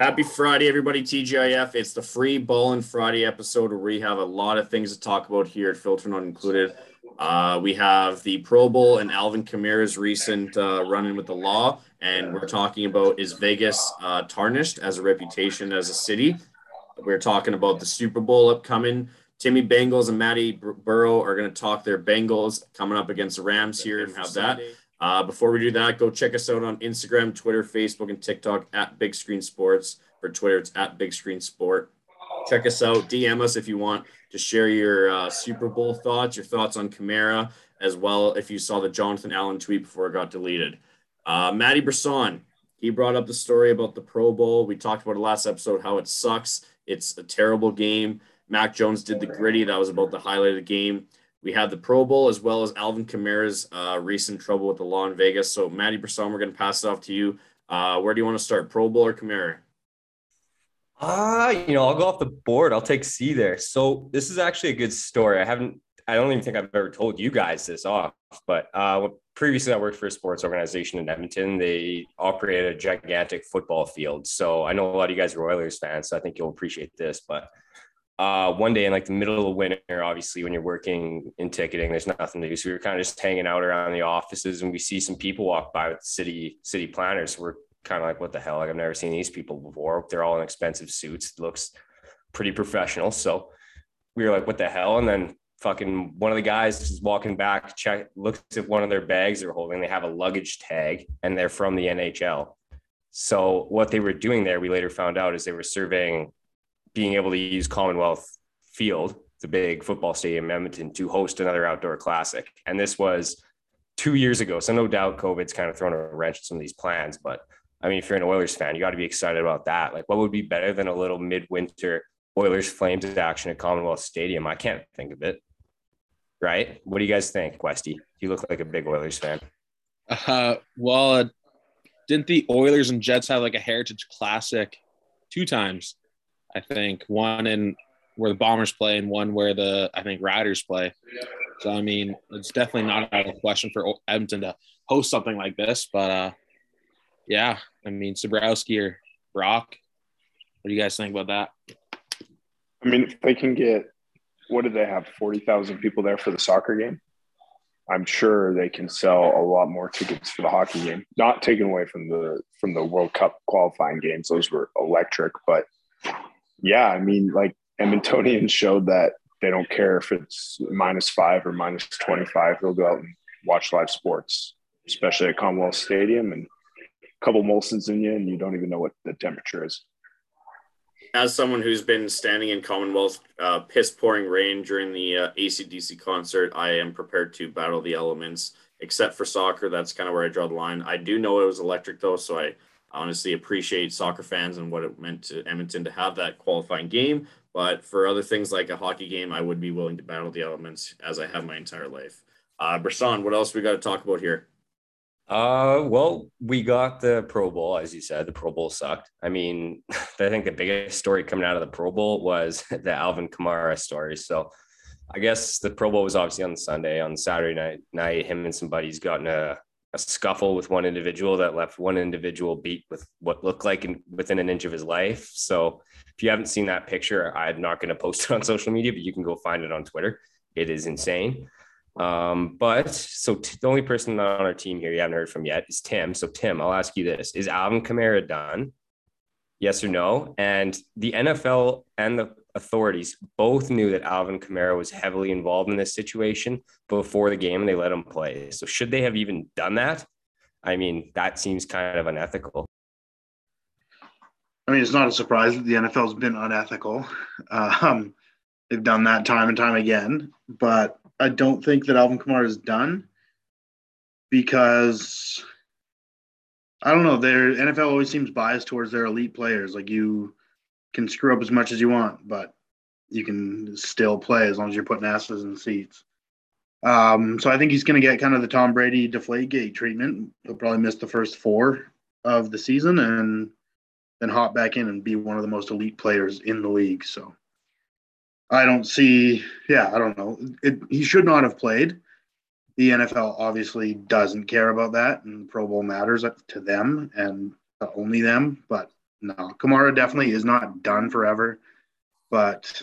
Happy Friday, everybody. TGIF. It's the free ball and Friday episode where we have a lot of things to talk about here at Filter Not Included. Uh, we have the Pro Bowl and Alvin Kamara's recent uh, run in with the law, and we're talking about is Vegas uh, tarnished as a reputation as a city. We're talking about the Super Bowl upcoming. Timmy Bengals and Matty Burrow are going to talk their Bengals coming up against the Rams here and have that. Uh, before we do that, go check us out on Instagram, Twitter, Facebook, and TikTok at Big Screen Sports. For Twitter, it's at Big Screen Sport. Check us out. DM us if you want to share your uh, Super Bowl thoughts, your thoughts on Kamara, as well if you saw the Jonathan Allen tweet before it got deleted. Uh, Matty Brisson, he brought up the story about the Pro Bowl. We talked about it last episode, how it sucks. It's a terrible game. Mac Jones did the griddy. That was about the highlight of the game. We had the Pro Bowl as well as Alvin Kamara's uh, recent trouble with the law in Vegas. So, Matty Brisson, we're going to pass it off to you. Uh, where do you want to start, Pro Bowl or Kamara? Ah, uh, you know, I'll go off the board. I'll take C there. So, this is actually a good story. I haven't, I don't even think I've ever told you guys this off, but uh, previously I worked for a sports organization in Edmonton. They operated a gigantic football field. So, I know a lot of you guys are Oilers fans, so I think you'll appreciate this, but uh, one day in like the middle of winter, obviously when you're working in ticketing, there's nothing to do. So we were kind of just hanging out around the offices and we see some people walk by with city city planners. we're kind of like, what the hell? Like I've never seen these people before. They're all in expensive suits. It looks pretty professional. So we were like, what the hell? And then fucking one of the guys is walking back, check, looks at one of their bags they're holding. They have a luggage tag and they're from the NHL. So what they were doing there, we later found out is they were surveying being able to use Commonwealth Field, the big football stadium in Edmonton, to host another outdoor classic. And this was two years ago. So no doubt COVID's kind of thrown a wrench in some of these plans. But I mean, if you're an Oilers fan, you got to be excited about that. Like, what would be better than a little midwinter Oilers Flames action at Commonwealth Stadium? I can't think of it. Right? What do you guys think, Westy? You look like a big Oilers fan. Uh, well, uh, didn't the Oilers and Jets have like a Heritage Classic two times? I think one in where the Bombers play and one where the I think Riders play. So I mean, it's definitely not out of the question for Edmonton to host something like this. But uh, yeah, I mean, Sabrowski or Brock, what do you guys think about that? I mean, if they can get what did they have forty thousand people there for the soccer game? I'm sure they can sell a lot more tickets for the hockey game. Not taken away from the from the World Cup qualifying games; those were electric. But yeah, I mean, like Edmontonians showed that they don't care if it's minus five or minus 25. They'll go out and watch live sports, especially at Commonwealth Stadium and a couple Molsons in you, and you don't even know what the temperature is. As someone who's been standing in Commonwealth uh, piss pouring rain during the uh, ACDC concert, I am prepared to battle the elements, except for soccer. That's kind of where I draw the line. I do know it was electric, though, so I honestly appreciate soccer fans and what it meant to Edmonton to have that qualifying game. But for other things like a hockey game, I would be willing to battle the elements as I have my entire life. Uh, Brisson, what else we got to talk about here? Uh, well, we got the Pro Bowl, as you said. The Pro Bowl sucked. I mean, I think the biggest story coming out of the Pro Bowl was the Alvin Kamara story. So, I guess the Pro Bowl was obviously on Sunday. On Saturday night, night, him and some buddies got in a a scuffle with one individual that left one individual beat with what looked like in, within an inch of his life. So if you haven't seen that picture, I'm not going to post it on social media, but you can go find it on Twitter. It is insane. Um, but so t- the only person on our team here you haven't heard from yet is Tim. So Tim, I'll ask you this: Is Alvin Kamara done? Yes or no? And the NFL and the authorities both knew that Alvin Kamara was heavily involved in this situation before the game and they let him play. So should they have even done that? I mean, that seems kind of unethical. I mean, it's not a surprise that the NFL's been unethical. Um, they've done that time and time again, but I don't think that Alvin Kamara is done because I don't know. Their NFL always seems biased towards their elite players. Like you, can screw up as much as you want, but you can still play as long as you're putting asses in seats. Um, so I think he's going to get kind of the Tom Brady Deflategate treatment. He'll probably miss the first four of the season and then hop back in and be one of the most elite players in the league. So I don't see, yeah, I don't know. It, he should not have played. The NFL obviously doesn't care about that, and Pro Bowl matters to them and only them. But No, Kamara definitely is not done forever, but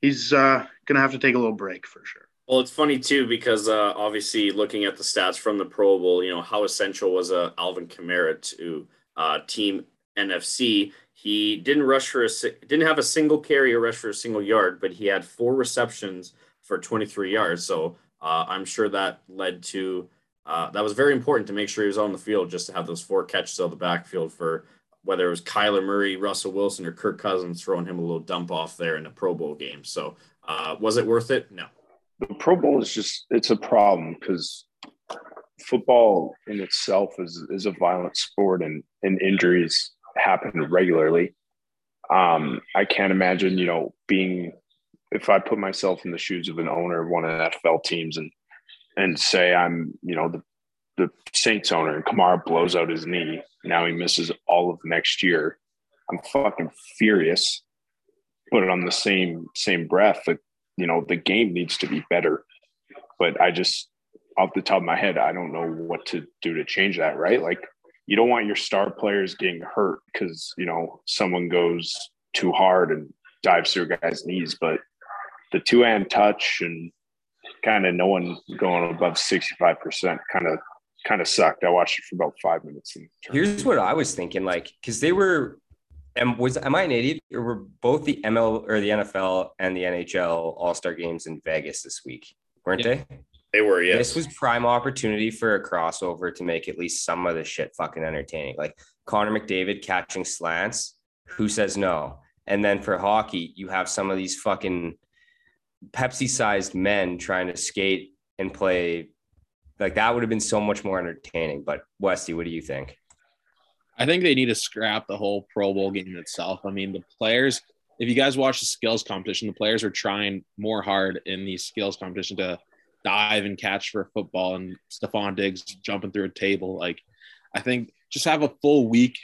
he's uh, gonna have to take a little break for sure. Well, it's funny too because uh, obviously looking at the stats from the Pro Bowl, you know how essential was uh, Alvin Kamara to uh, Team NFC. He didn't rush for a didn't have a single carry or rush for a single yard, but he had four receptions for 23 yards. So uh, I'm sure that led to uh, that was very important to make sure he was on the field just to have those four catches out of the backfield for whether it was Kyler Murray, Russell Wilson, or Kirk Cousins throwing him a little dump off there in a Pro Bowl game. So uh, was it worth it? No the Pro Bowl is just it's a problem because football in itself is is a violent sport and and injuries happen regularly. Um, I can't imagine, you know, being if I put myself in the shoes of an owner of one of the NFL teams and and say I'm, you know, the the Saints owner and Kamara blows out his knee. Now he misses all of next year. I'm fucking furious. But on the same same breath, like you know the game needs to be better but i just off the top of my head i don't know what to do to change that right like you don't want your star players getting hurt because you know someone goes too hard and dives through a guy's knees but the two hand touch and kind of no one going above 65% kind of kind of sucked i watched it for about five minutes here's what i was thinking like because they were and was am I an idiot? Or were both the ML or the NFL and the NHL All Star games in Vegas this week? Weren't yeah. they? They were. Yes. This was prime opportunity for a crossover to make at least some of the shit fucking entertaining. Like Connor McDavid catching slants. Who says no? And then for hockey, you have some of these fucking Pepsi-sized men trying to skate and play. Like that would have been so much more entertaining. But Westy, what do you think? I think they need to scrap the whole Pro Bowl game itself. I mean, the players, if you guys watch the skills competition, the players are trying more hard in these skills competition to dive and catch for football and Stefon Diggs jumping through a table. Like, I think just have a full week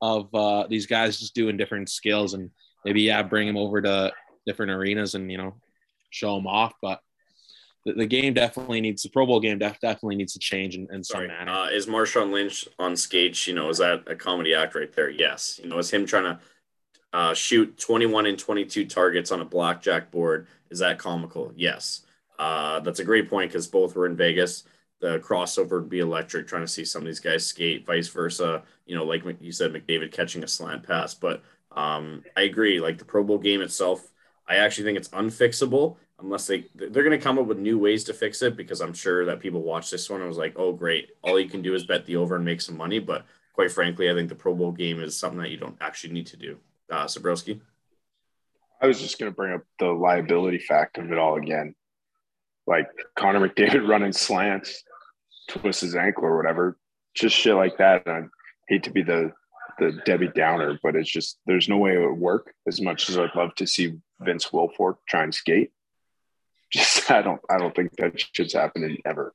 of uh, these guys just doing different skills and maybe, yeah, bring them over to different arenas and, you know, show them off. But the, the game definitely needs the Pro Bowl game def, definitely needs to change in, in some manner. Uh, is Marshawn Lynch on stage? You know, is that a comedy act right there? Yes. You know, is him trying to uh, shoot 21 and 22 targets on a blackjack board? Is that comical? Yes. Uh, that's a great point because both were in Vegas. The crossover would be electric trying to see some of these guys skate, vice versa. You know, like you said, McDavid catching a slant pass. But um, I agree. Like the Pro Bowl game itself, I actually think it's unfixable unless they they're going to come up with new ways to fix it because I'm sure that people watch this one and was like, oh great, all you can do is bet the over and make some money. But quite frankly, I think the Pro Bowl game is something that you don't actually need to do. Uh, Sabrowski. I was just going to bring up the liability fact of it all again. Like Connor McDavid running slants, twist his ankle or whatever, just shit like that. And I hate to be the the Debbie Downer, but it's just there's no way it would work as much as I'd love to see Vince Wilfork try and skate just I don't I don't think that shit's happening ever.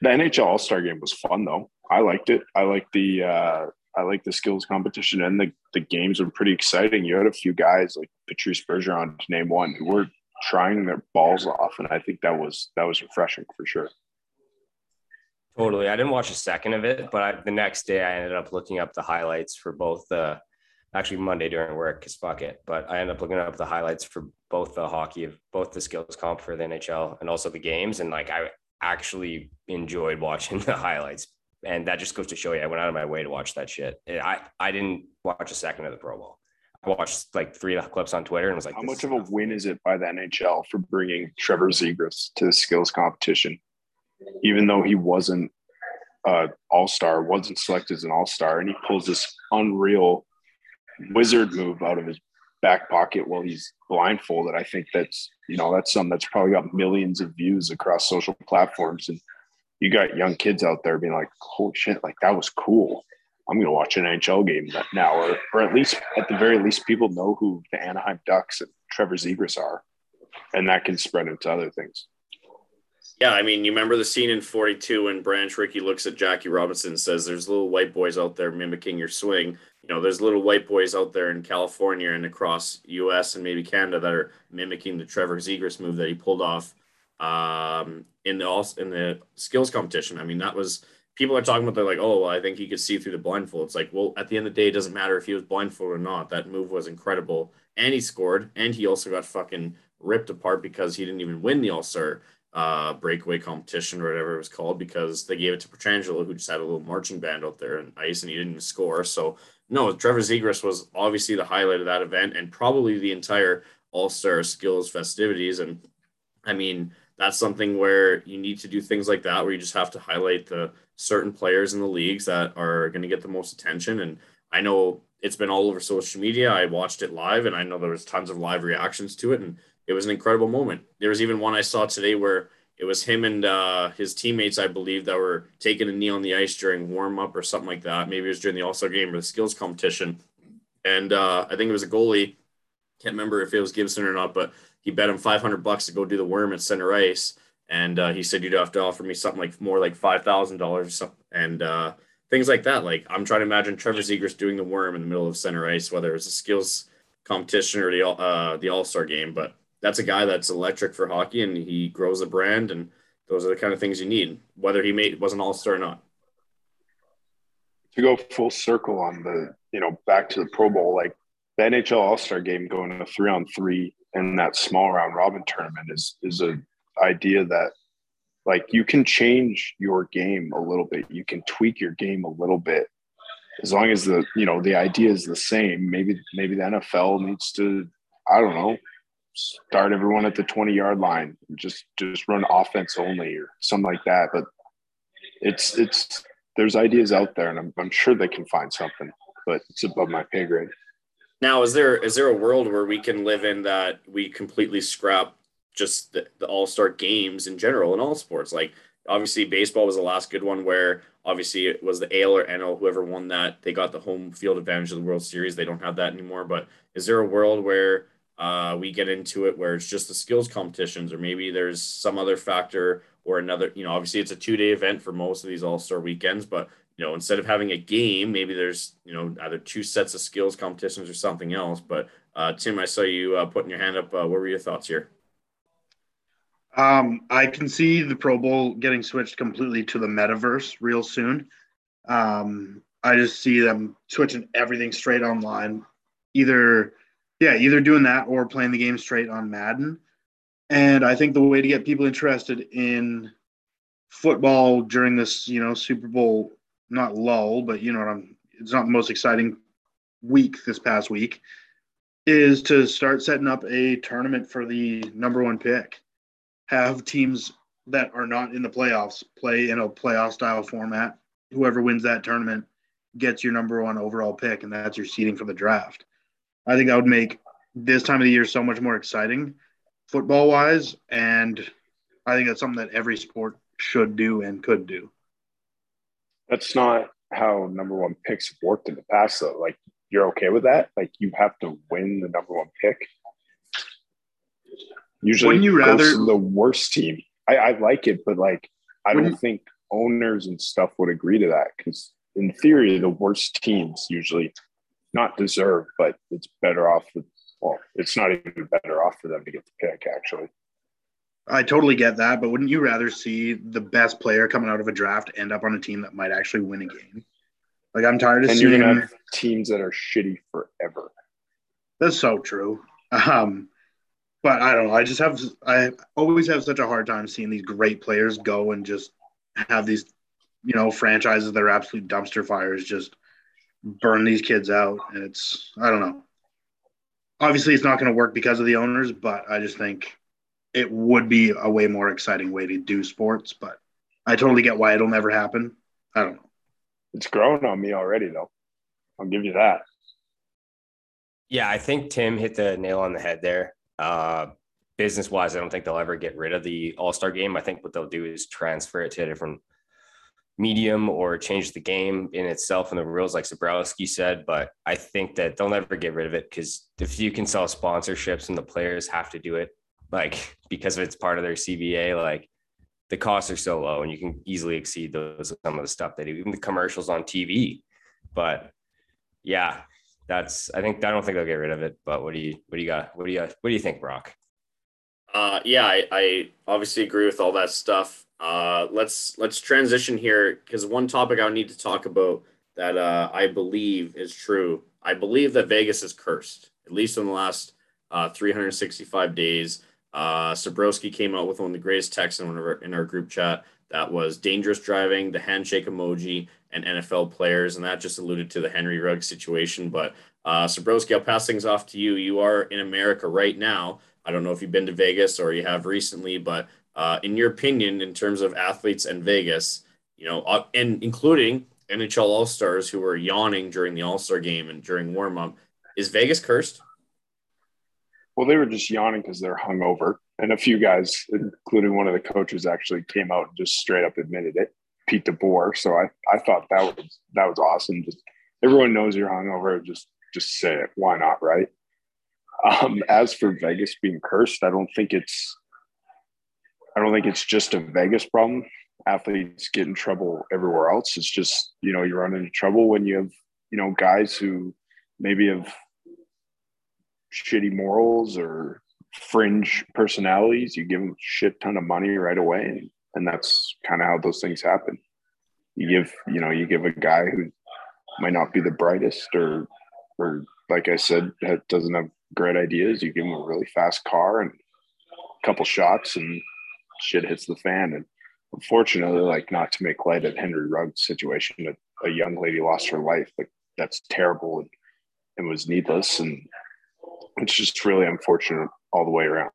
The NHL All Star Game was fun though. I liked it. I liked the uh, I liked the skills competition and the the games were pretty exciting. You had a few guys like Patrice Bergeron to name one who were trying their balls off, and I think that was that was refreshing for sure. Totally. I didn't watch a second of it, but I, the next day I ended up looking up the highlights for both the actually Monday during work because fuck it. But I ended up looking up the highlights for both the hockey of both the skills comp for the NHL and also the games. And like I actually enjoyed watching the highlights. And that just goes to show you I went out of my way to watch that shit. I, I didn't watch a second of the Pro Bowl. I watched like three clips on Twitter and was like, How much of a win is it by the NHL for bringing Trevor Zegras to the skills competition? Even though he wasn't uh, all star, wasn't selected as an all star, and he pulls this unreal wizard move out of his back pocket while he's blindfolded. I think that's you know that's something that's probably got millions of views across social platforms, and you got young kids out there being like, "Holy shit! Like that was cool." I'm gonna watch an NHL game now, or or at least at the very least, people know who the Anaheim Ducks and Trevor Zegras are, and that can spread into other things. Yeah, I mean, you remember the scene in 42 when Branch Rickey looks at Jackie Robinson and says, There's little white boys out there mimicking your swing. You know, there's little white boys out there in California and across US and maybe Canada that are mimicking the Trevor Zegras move that he pulled off um, in the in the skills competition. I mean, that was people are talking about they're like, oh, well, I think he could see through the blindfold. It's like, well, at the end of the day, it doesn't matter if he was blindfolded or not. That move was incredible, and he scored, and he also got fucking ripped apart because he didn't even win the All Star uh, breakaway competition or whatever it was called because they gave it to Pietrangelo, who just had a little marching band out there on ice, and he didn't score. So no, Trevor Zegras was obviously the highlight of that event and probably the entire All Star skills festivities. And I mean, that's something where you need to do things like that, where you just have to highlight the certain players in the leagues that are going to get the most attention. And I know it's been all over social media. I watched it live, and I know there was tons of live reactions to it, and it was an incredible moment. There was even one I saw today where it was him and uh, his teammates, I believe, that were taking a knee on the ice during warm up or something like that. Maybe it was during the All Star game or the skills competition, and uh, I think it was a goalie. Can't remember if it was Gibson or not, but he bet him 500 bucks to go do the worm at center ice. And uh, he said, you'd have to offer me something like more like $5,000 and uh, things like that. Like I'm trying to imagine Trevor Zegras doing the worm in the middle of center ice, whether it's a skills competition or the, uh, the all-star game, but that's a guy that's electric for hockey and he grows the brand. And those are the kind of things you need, whether he made was an all-star or not. To go full circle on the, you know, back to the Pro Bowl, like the NHL All-Star game going to three on three in that small round robin tournament is is a idea that like you can change your game a little bit you can tweak your game a little bit as long as the you know the idea is the same maybe maybe the nfl needs to i don't know start everyone at the 20 yard line just just run offense only or something like that but it's it's there's ideas out there and i'm, I'm sure they can find something but it's above my pay grade now, is there is there a world where we can live in that we completely scrap just the, the All Star games in general in all sports? Like obviously, baseball was the last good one where obviously it was the AL or NL whoever won that they got the home field advantage of the World Series. They don't have that anymore. But is there a world where uh, we get into it where it's just the skills competitions, or maybe there's some other factor or another? You know, obviously it's a two day event for most of these All Star weekends, but you know, instead of having a game, maybe there's, you know, either two sets of skills competitions or something else. But uh, Tim, I saw you uh, putting your hand up. Uh, what were your thoughts here? Um, I can see the Pro Bowl getting switched completely to the metaverse real soon. Um, I just see them switching everything straight online. Either, yeah, either doing that or playing the game straight on Madden. And I think the way to get people interested in football during this, you know, Super Bowl not lull, but you know what I'm. It's not the most exciting week this past week. Is to start setting up a tournament for the number one pick. Have teams that are not in the playoffs play in a playoff style format. Whoever wins that tournament gets your number one overall pick, and that's your seeding for the draft. I think that would make this time of the year so much more exciting, football wise, and I think that's something that every sport should do and could do. That's not how number one picks worked in the past, though. Like, you're okay with that? Like, you have to win the number one pick. Usually, Wouldn't you rather the worst team? I, I like it, but like, I don't think owners and stuff would agree to that because, in theory, the worst teams usually not deserve, but it's better off. For, well, it's not even better off for them to get the pick, actually. I totally get that, but wouldn't you rather see the best player coming out of a draft end up on a team that might actually win a game? Like I'm tired of and seeing you're have teams that are shitty forever. That's so true. Um, but I don't know. I just have I always have such a hard time seeing these great players go and just have these, you know, franchises that are absolute dumpster fires just burn these kids out. And it's I don't know. Obviously, it's not going to work because of the owners, but I just think it would be a way more exciting way to do sports. But I totally get why it'll never happen. I don't know. It's grown on me already, though. I'll give you that. Yeah, I think Tim hit the nail on the head there. Uh, business wise, I don't think they'll ever get rid of the All Star game. I think what they'll do is transfer it to a different medium or change the game in itself and the rules, like Zabrowski said. But I think that they'll never get rid of it because if you can sell sponsorships and the players have to do it, like because it's part of their CBA, like the costs are so low and you can easily exceed those some of the stuff they do, even the commercials on TV. But yeah, that's I think I don't think they'll get rid of it. But what do you what do you got? What do you what do you think, Brock? Uh, yeah, I, I obviously agree with all that stuff. Uh, let's let's transition here because one topic I need to talk about that uh, I believe is true. I believe that Vegas is cursed, at least in the last uh, 365 days. Uh, Sabrowski came out with one of the greatest texts in our, in our group chat that was dangerous driving, the handshake emoji, and NFL players, and that just alluded to the Henry Ruggs situation. But uh, Sabrowski, I'll pass things off to you. You are in America right now. I don't know if you've been to Vegas or you have recently, but uh, in your opinion, in terms of athletes and Vegas, you know, uh, and including NHL All Stars who were yawning during the All Star game and during warm up, is Vegas cursed? Well, they were just yawning because they're hungover, and a few guys, including one of the coaches, actually came out and just straight up admitted it. Pete DeBoer. So I, I thought that was that was awesome. Just everyone knows you're hungover. Just just say it. Why not, right? Um, as for Vegas being cursed, I don't think it's I don't think it's just a Vegas problem. Athletes get in trouble everywhere else. It's just you know you run into trouble when you have you know guys who maybe have shitty morals or fringe personalities. You give them a shit ton of money right away, and, and that's kind of how those things happen. You give you know you give a guy who might not be the brightest or or like I said doesn't have great ideas. You give him a really fast car and a couple shots, and shit hits the fan. And unfortunately, like not to make light of Henry Ruggs' situation, a, a young lady lost her life. Like that's terrible and, and was needless. And it's just really unfortunate all the way around.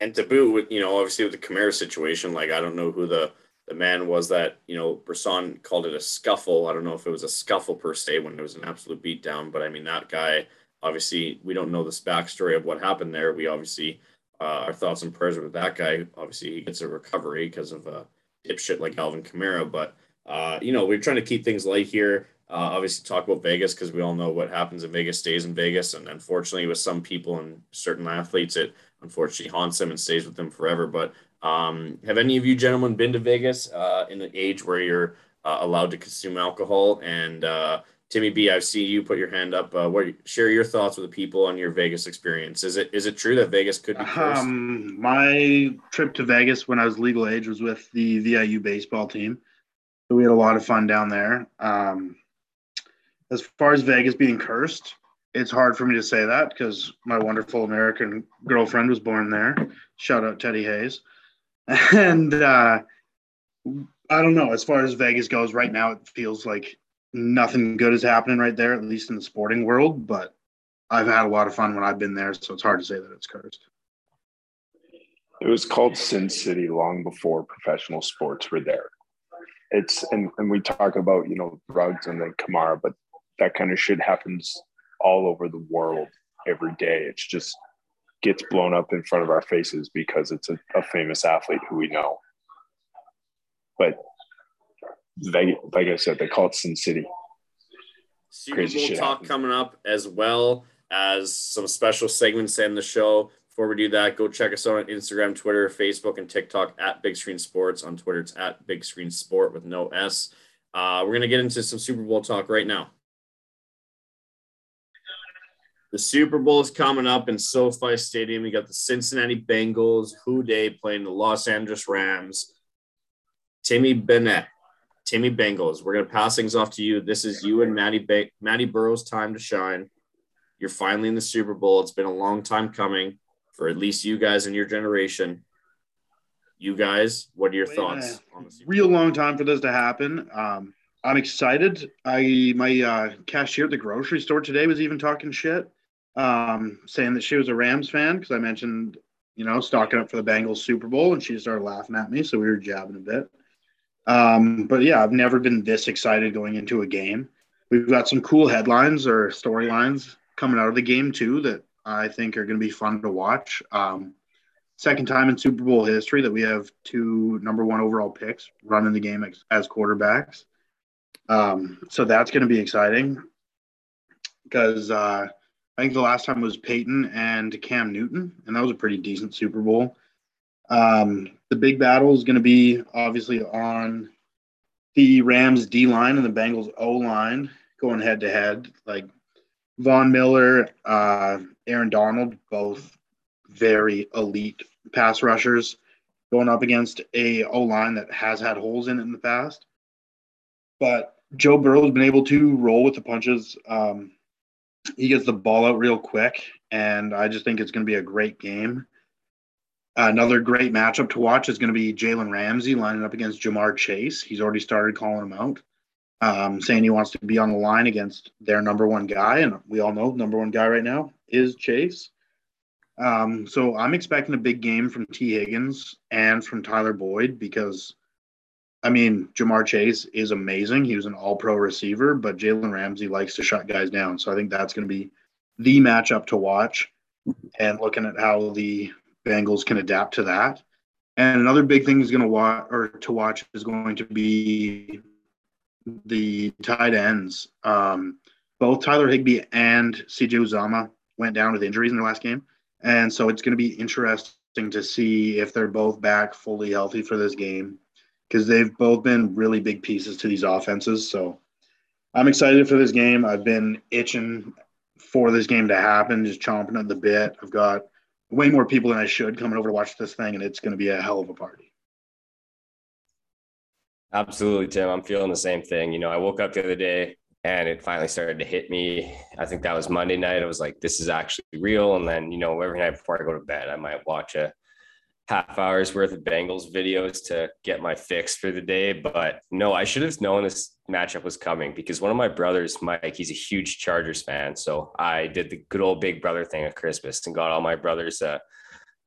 And to boot, with you know, obviously with the Kamara situation, like I don't know who the the man was that you know Brisson called it a scuffle. I don't know if it was a scuffle per se when it was an absolute beatdown, but I mean that guy. Obviously, we don't know this backstory of what happened there. We obviously uh, our thoughts and prayers with that guy. Obviously, he gets a recovery because of a dipshit like Alvin Kamara. But uh, you know, we're trying to keep things light here. Uh, obviously, talk about Vegas because we all know what happens in Vegas stays in Vegas, and unfortunately, with some people and certain athletes, it unfortunately haunts them and stays with them forever. But um, have any of you gentlemen been to Vegas uh, in the age where you're uh, allowed to consume alcohol? And uh, Timmy B, I've seen you put your hand up. Uh, what share your thoughts with the people on your Vegas experience? Is it is it true that Vegas could be cursed? Um, my trip to Vegas when I was legal age was with the VIU baseball team, so we had a lot of fun down there. Um, as far as Vegas being cursed, it's hard for me to say that because my wonderful American girlfriend was born there. Shout out Teddy Hayes, and uh, I don't know. As far as Vegas goes, right now it feels like nothing good is happening right there, at least in the sporting world. But I've had a lot of fun when I've been there, so it's hard to say that it's cursed. It was called Sin City long before professional sports were there. It's and, and we talk about you know Ruggs and then Kamara, but that kind of shit happens all over the world every day. It's just gets blown up in front of our faces because it's a, a famous athlete who we know. But Vegas, like I said, they call it Sin City. Super Crazy Bowl talk happens. coming up as well as some special segments in the show. Before we do that, go check us out on Instagram, Twitter, Facebook, and TikTok at Big Screen Sports. On Twitter, it's at Big Screen Sport with no S. Uh, we're gonna get into some Super Bowl talk right now. The Super Bowl is coming up in SoFi Stadium. You got the Cincinnati Bengals, Who Dey playing the Los Angeles Rams. Timmy Bennett Timmy Bengals. We're gonna pass things off to you. This is you and Maddie ba- Maddie Burrows' time to shine. You're finally in the Super Bowl. It's been a long time coming for at least you guys in your generation. You guys, what are your thoughts on the real long time for this to happen? Um, I'm excited. I my uh, cashier at the grocery store today was even talking shit, um, saying that she was a Rams fan because I mentioned you know stocking up for the Bengals Super Bowl, and she started laughing at me. So we were jabbing a bit. Um, but yeah, I've never been this excited going into a game. We've got some cool headlines or storylines coming out of the game too that I think are going to be fun to watch. Um, second time in Super Bowl history that we have two number one overall picks running the game as, as quarterbacks. Um, so that's going to be exciting because uh, I think the last time was Peyton and Cam Newton, and that was a pretty decent Super Bowl. Um, the big battle is going to be obviously on the Rams D line and the Bengals O line going head to head. Like Von Miller, uh, Aaron Donald, both very elite pass rushers. going up against a O line that has had holes in it in the past. But Joe Burrow has been able to roll with the punches. Um, he gets the ball out real quick, and I just think it's going to be a great game. Another great matchup to watch is going to be Jalen Ramsey lining up against Ja'Marr Chase. He's already started calling him out, um, saying he wants to be on the line against their number one guy. And we all know number one guy right now is Chase. Um, so I'm expecting a big game from Tee Higgins and from Tyler Boyd because, I mean, Ja'Marr Chase is amazing. He was an all pro receiver, but Jalen Ramsey likes to shut guys down. So I think that's going to be the matchup to watch. And looking at how the Bengals can adapt to that. And another big thing is going to watch or to watch is going to be the tight ends. Um, both Tyler Higbee and CJ Uzomah went down with injuries in their last game, and so it's going to be interesting to see if they're both back fully healthy for this game because they've both been really big pieces to these offenses. So I'm excited for this game. I've been itching for this game to happen, just chomping at the bit. I've got way more people than I should coming over to watch this thing, and it's going to be a hell of a party. Absolutely, Tim. I'm feeling the same thing. You know, I woke up the other day and it finally started to hit me. I think that was Monday night. I was like, this is actually real. And then, you know, every night before I go to bed, I might watch a half hours worth of Bengals videos to get my fix for the day. But no, I should have known this matchup was coming because one of my brothers, Mike, he's a huge Chargers fan. So I did the good old big brother thing at Christmas and got all my brothers a,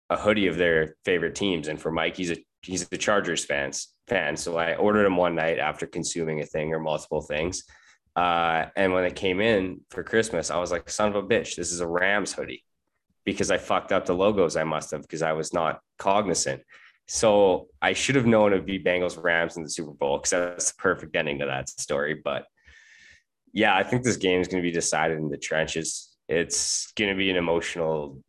a hoodie of their favorite teams. And for Mike, he's a he's a Chargers fans fan. So I ordered him one night after consuming a thing or multiple things. Uh, and when it came in for Christmas, I was like, son of a bitch, this is a Rams hoodie because I fucked up the logos. I must have because I was not cognizant. So I should have known it'd be Bengals Rams in the Super Bowl because that's the perfect ending to that story. But yeah, I think this game is going to be decided in the trenches. It's going to be an emotional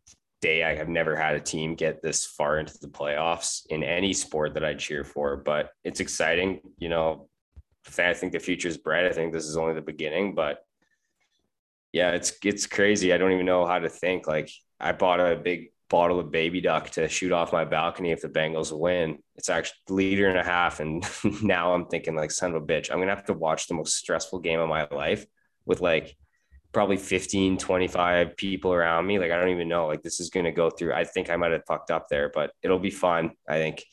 day. I have never had a team get this far into the playoffs in any sport that I cheer for, but it's exciting. You know, I think the future is bright. I think this is only the beginning, but yeah, it's it's crazy. I don't even know how to think. Like I bought a big bottle of baby duck to shoot off my balcony if the Bengals win. It's actually liter and a half. And now I'm thinking like son of a bitch, I'm gonna have to watch the most stressful game of my life with like probably 15, 25 people around me. Like I don't even know. Like this is gonna go through. I think I might have fucked up there, but it'll be fun. I think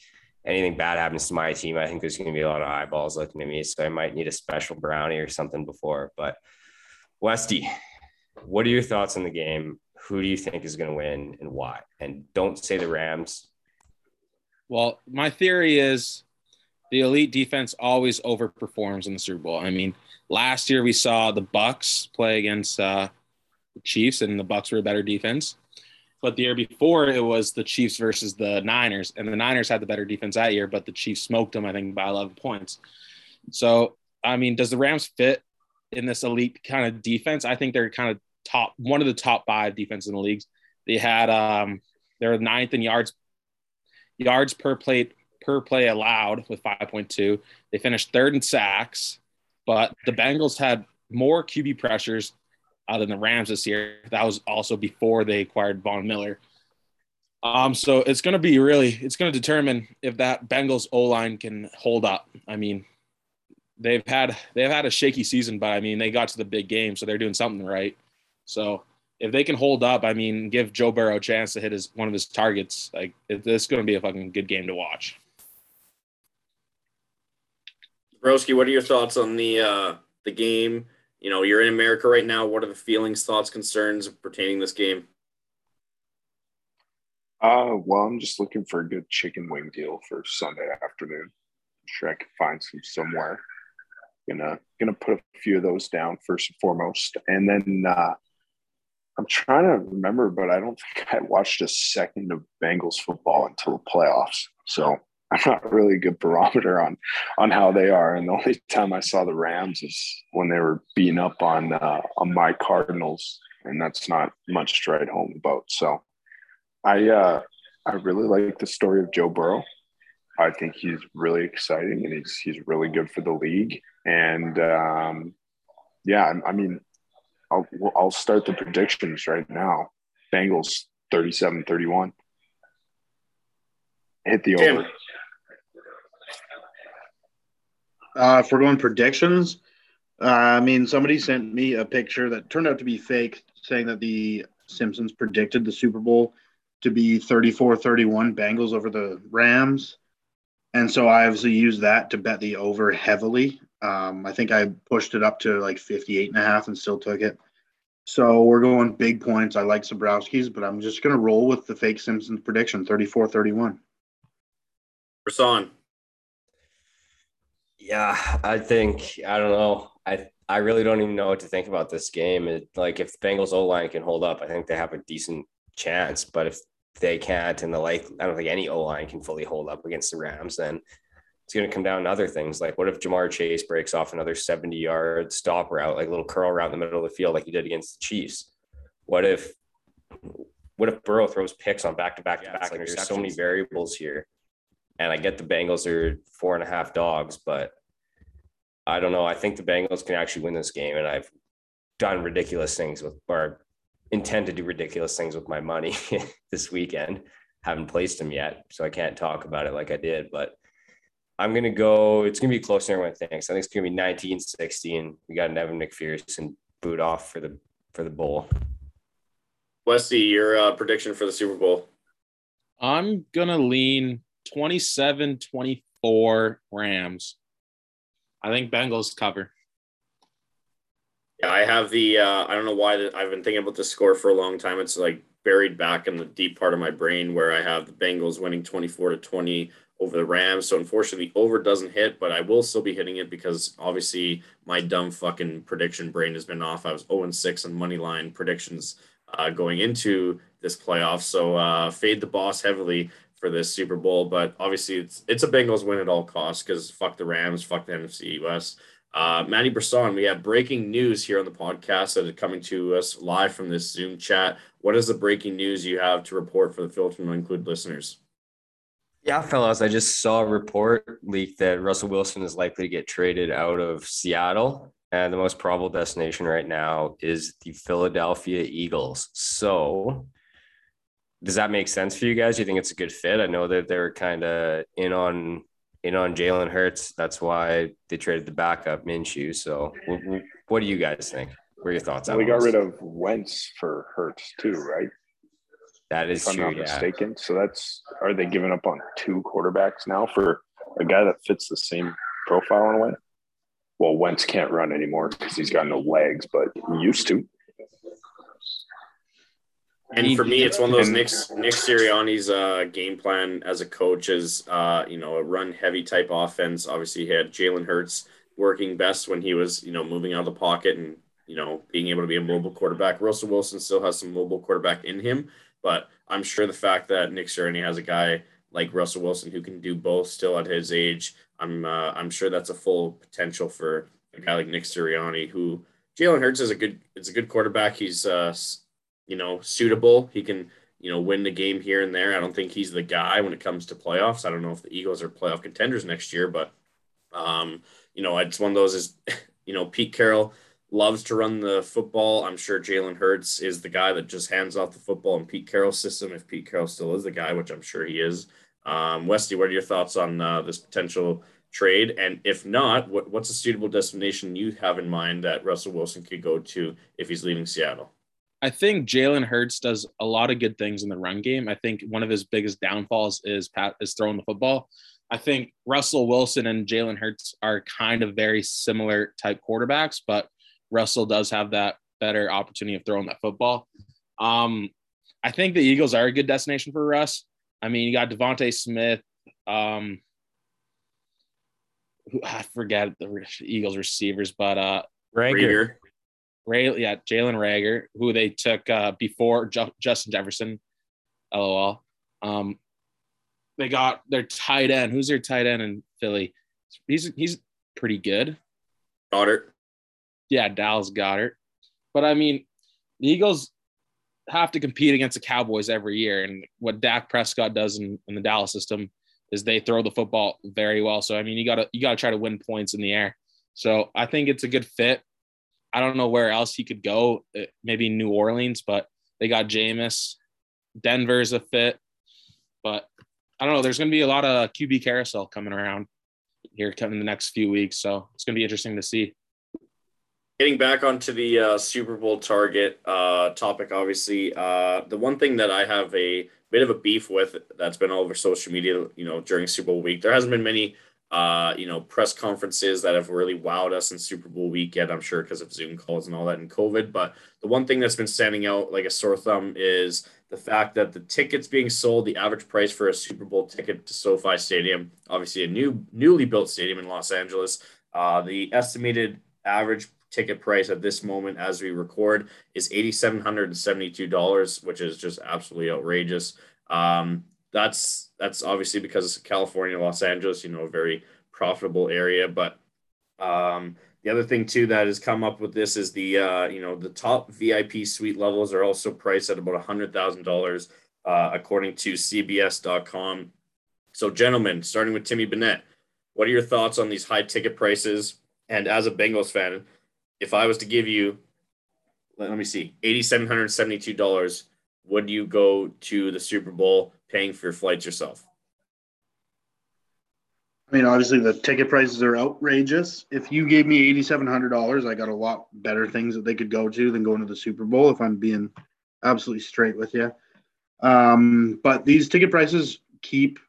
anything bad happens to my team, I think there's gonna be a lot of eyeballs looking at me. So I might need a special brownie or something before. But Westy, what are your thoughts on the game? Who do you think is going to win and why? And don't say the Rams. Well, my theory is the elite defense always overperforms in the Super Bowl. I mean, last year we saw the Bucs play against uh, the Chiefs, and the Bucs were a better defense. But the year before, it was the Chiefs versus the Niners, and the Niners had the better defense that year, but the Chiefs smoked them, I think, by 11 points. So, I mean, does the Rams fit in this elite kind of defense? I think they're kind of top one of the top five defenses in the leagues. They had um they're ninth in yards yards per play per play allowed with 5.2. They finished third in sacks, but the Bengals had more QB pressures uh, than the Rams this year. That was also before they acquired Von Miller. Um, so it's going to be really, it's going to determine if that Bengals O line can hold up. I mean, they've had they've had a shaky season, but I mean, they got to the big game, so they're doing something right. So if they can hold up, I mean, give Joe Burrow a chance to hit his one of his targets, like this is going to be a fucking good game to watch. Broski, what are your thoughts on the uh, the game? You know, you're in America right now. What are the feelings, thoughts, concerns pertaining this game? Uh, well, I'm just looking for a good chicken wing deal for Sunday afternoon. I'm sure I can find some somewhere. Gonna gonna put a few of those down first and foremost, and then uh, I'm trying to remember, but I don't think I watched a second of Bengals football until the playoffs. So I'm not really a good barometer on on how they are. And the only time I saw the Rams is when they were beating up on uh, on my Cardinals, and that's not much to write home about. So I uh, I really like the story of Joe Burrow. I think he's really exciting and he's he's really good for the league. And um, yeah, I mean, I'll, I'll start the predictions right now. Bengals 37 31. Hit the Tim. over. Uh, if we're going predictions, uh, I mean, somebody sent me a picture that turned out to be fake, saying that the Simpsons predicted the Super Bowl to be 34 31 Bengals over the Rams. And so I obviously used that to bet the over heavily. Um, I think I pushed it up to like 58 and a half and still took it. So we're going big points. I like Zabrowski's, but I'm just going to roll with the fake Simpsons prediction 34 31. Rasan. Yeah, I think I don't know. I I really don't even know what to think about this game. It, like if the Bengals O line can hold up, I think they have a decent chance. But if they can't, and the like, I don't think any O line can fully hold up against the Rams, then it's going to come down to other things. Like what if Ja'Marr Chase breaks off another seventy yard stop route, like a little curl route in the middle of the field, like he did against the Chiefs? What if what if Burrow throws picks on back to back to back? Like there's so many variables here. And I get the Bengals are four and a half dogs, but I don't know. I think the Bengals can actually win this game, and I've done ridiculous things with or intend to do ridiculous things with my money this weekend. Haven't placed them yet, so I can't talk about it like I did. But I'm gonna go. It's gonna be closer than everyone thinks. I think it's gonna be 19-16. We got an Evan McPherson boot off for the for the bowl. Wesley, your uh, prediction for the Super Bowl. I'm gonna lean 27-24 Rams. I think Bengals cover. Yeah, I have the. Uh, I don't know why that I've been thinking about this score for a long time. It's like buried back in the deep part of my brain where I have the Bengals winning twenty four to twenty over the Rams. So unfortunately, the over doesn't hit, but I will still be hitting it because obviously my dumb fucking prediction brain has been off. I was zero and six on money line predictions uh, going into this playoff. So uh, fade the boss heavily for this Super Bowl, but obviously it's it's a Bengals win at all costs because fuck the Rams, fuck the NFC West. Uh, Manny Brisson, we have breaking news here on the podcast that is coming to us live from this Zoom chat. What is the breaking news you have to report for the Filter to Include listeners? Yeah, fellas, I just saw a report leak that Russell Wilson is likely to get traded out of Seattle. And the most probable destination right now is the Philadelphia Eagles. So, does that make sense for you guys? Do you think it's a good fit? I know that they're kind of in on in on Jalen Hurts. That's why they traded the backup Minshew. So, what, what do you guys think? What are your thoughts on we got rid of Wentz for Hurts too, right? That is If I'm true. not Yeah. mistaken. So that's are they giving up on two quarterbacks now for a guy that fits the same profile in a way? Well, Wentz can't run anymore because he's got no legs, but he used to. And for me, it's one of those Nick Nick Sirianni's uh, game plan as a coach is uh, you know a run heavy type offense. Obviously, he had Jalen Hurts working best when he was you know moving out of the pocket and you know being able to be a mobile quarterback. Russell Wilson still has some mobile quarterback in him, but I'm sure the fact that Nick Sirianni has a guy like Russell Wilson who can do both still at his age, I'm uh, I'm sure that's a full potential for a guy like Nick Sirianni who Jalen Hurts is a good it's a good quarterback. He's uh you know suitable. He can you know win the game here and there. I don't think he's the guy when it comes to playoffs. I don't know if the Eagles are playoff contenders next year, but um you know it's one of those is you know Pete Carroll loves to run the football. I'm sure Jalen Hurts is the guy that just hands off the football in Pete Carroll's system. If Pete Carroll still is the guy, which I'm sure he is. Um, Westy, what are your thoughts on uh, this potential trade? And if not, what, what's a suitable destination you have in mind that Russell Wilson could go to if he's leaving Seattle? I think Jalen Hurts does a lot of good things in the run game. I think one of his biggest downfalls is Pat is throwing the football. I think Russell Wilson and Jalen Hurts are kind of very similar type quarterbacks, but Russell does have that better opportunity of throwing that football. Um, I think the Eagles are a good destination for Russ. I mean, you got DeVonta Smith. Um, who, I forget the Eagles receivers, but uh, Reagor. Reagor. Ray, yeah, Jalen Reagor, who they took uh, before Ju- Justin Jefferson, lol. Um, they got their tight end. Who's their tight end in Philly? He's he's pretty good. Goedert. Yeah, Dallas Goedert. But I mean, the Eagles have to compete against the Cowboys every year, and what Dak Prescott does in, in the Dallas system is they throw the football very well. So I mean, you gotta you gotta try to win points in the air. So I think it's a good fit. I don't know where else he could go. uh, Maybe New Orleans, but they got Jameis. Denver's a fit, but I don't know. There's going to be a lot of QB carousel coming around here coming in the next few weeks, so it's going to be interesting to see. Getting back onto the uh, Super Bowl target uh, topic, obviously, uh, the one thing that I have a bit of a beef with that's been all over social media, you know, during Super Bowl week, there hasn't been many uh, you know, press conferences that have really wowed us in Super Bowl weekend, I'm sure because of Zoom calls and all that and COVID. But the one thing that's been standing out like a sore thumb is the fact that the tickets being sold, the average price for a Super Bowl ticket to SoFi Stadium, obviously a new newly built stadium in Los Angeles, uh, the estimated average ticket price at this moment as we record is $8,772, which is just absolutely outrageous. Um, that's that's obviously because it's California, Los Angeles, you know, a very profitable area. But um, the other thing too that has come up with this is the uh, you know the top VIP suite levels are also priced at about hundred thousand uh, dollars, according to CBS.com. So, gentlemen, starting with Timmy Bennett, what are your thoughts on these high ticket prices? And as a Bengals fan, if I was to give you, let, let me see, eighty seven hundred seventy two dollars, would you go to the Super Bowl? paying for your flights yourself? I mean, obviously the ticket prices are outrageous. If you gave me eighty-seven hundred dollars, I got a lot better things that they could go to than going to the Super Bowl. If I'm being absolutely straight with you, um, but these ticket prices keep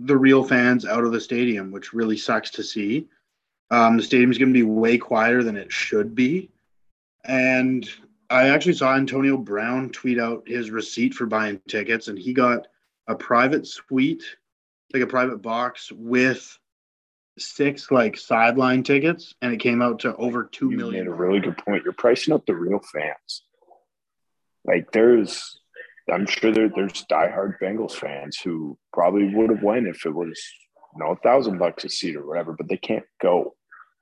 the real fans out of the stadium, which really sucks to see. Um, the stadium's going to be way quieter than it should be, and I actually saw Antonio Brown tweet out his receipt for buying tickets, and he got a private suite, like a private box with six like sideline tickets, and it came out to over two you million. Made a really good point. You're pricing up the real fans. Like there's, I'm sure there, there's diehard Bengals fans who probably would have went if it was you know a thousand bucks a seat or whatever, but they can't go.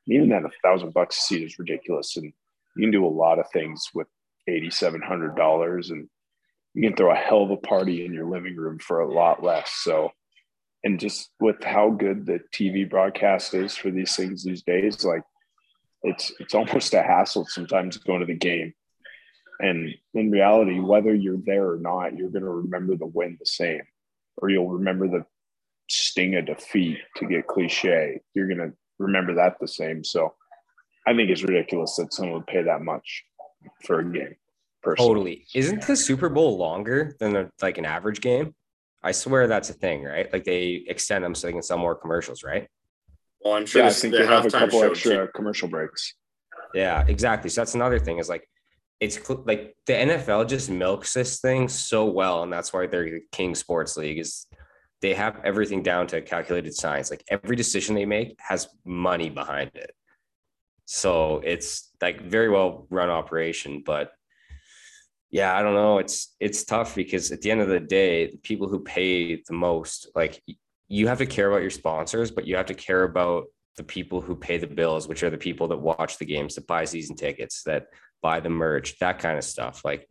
Even then, a thousand bucks a seat is ridiculous, and you can do a lot of things with eighty seven hundred dollars and you can throw a hell of a party in your living room for a lot less. So, and just with how good the TV broadcast is for these things these days, like it's it's almost a hassle sometimes going to the game. And in reality, whether you're there or not, you're going to remember the win the same, or you'll remember the sting of defeat to get cliche. You're going to remember that the same. So, I think it's ridiculous that someone would pay that much for a game. Personally. Totally. Isn't the Super Bowl longer than a, like an average game? I swear that's a thing, right? Like they extend them so they can sell more commercials, right? Well, I'm sure. Yeah, I think they have a couple extra too. commercial breaks. Yeah, exactly. So that's another thing is like it's like the NFL just milks this thing so well, and that's why they're the king sports league. Is they have everything down to calculated science. Like every decision they make has money behind it. So it's like very well run operation, but yeah, I don't know. It's it's tough because at the end of the day, the people who pay the most, like you have to care about your sponsors, but you have to care about the people who pay the bills, which are the people that watch the games, that buy season tickets, that buy the merch, that kind of stuff. Like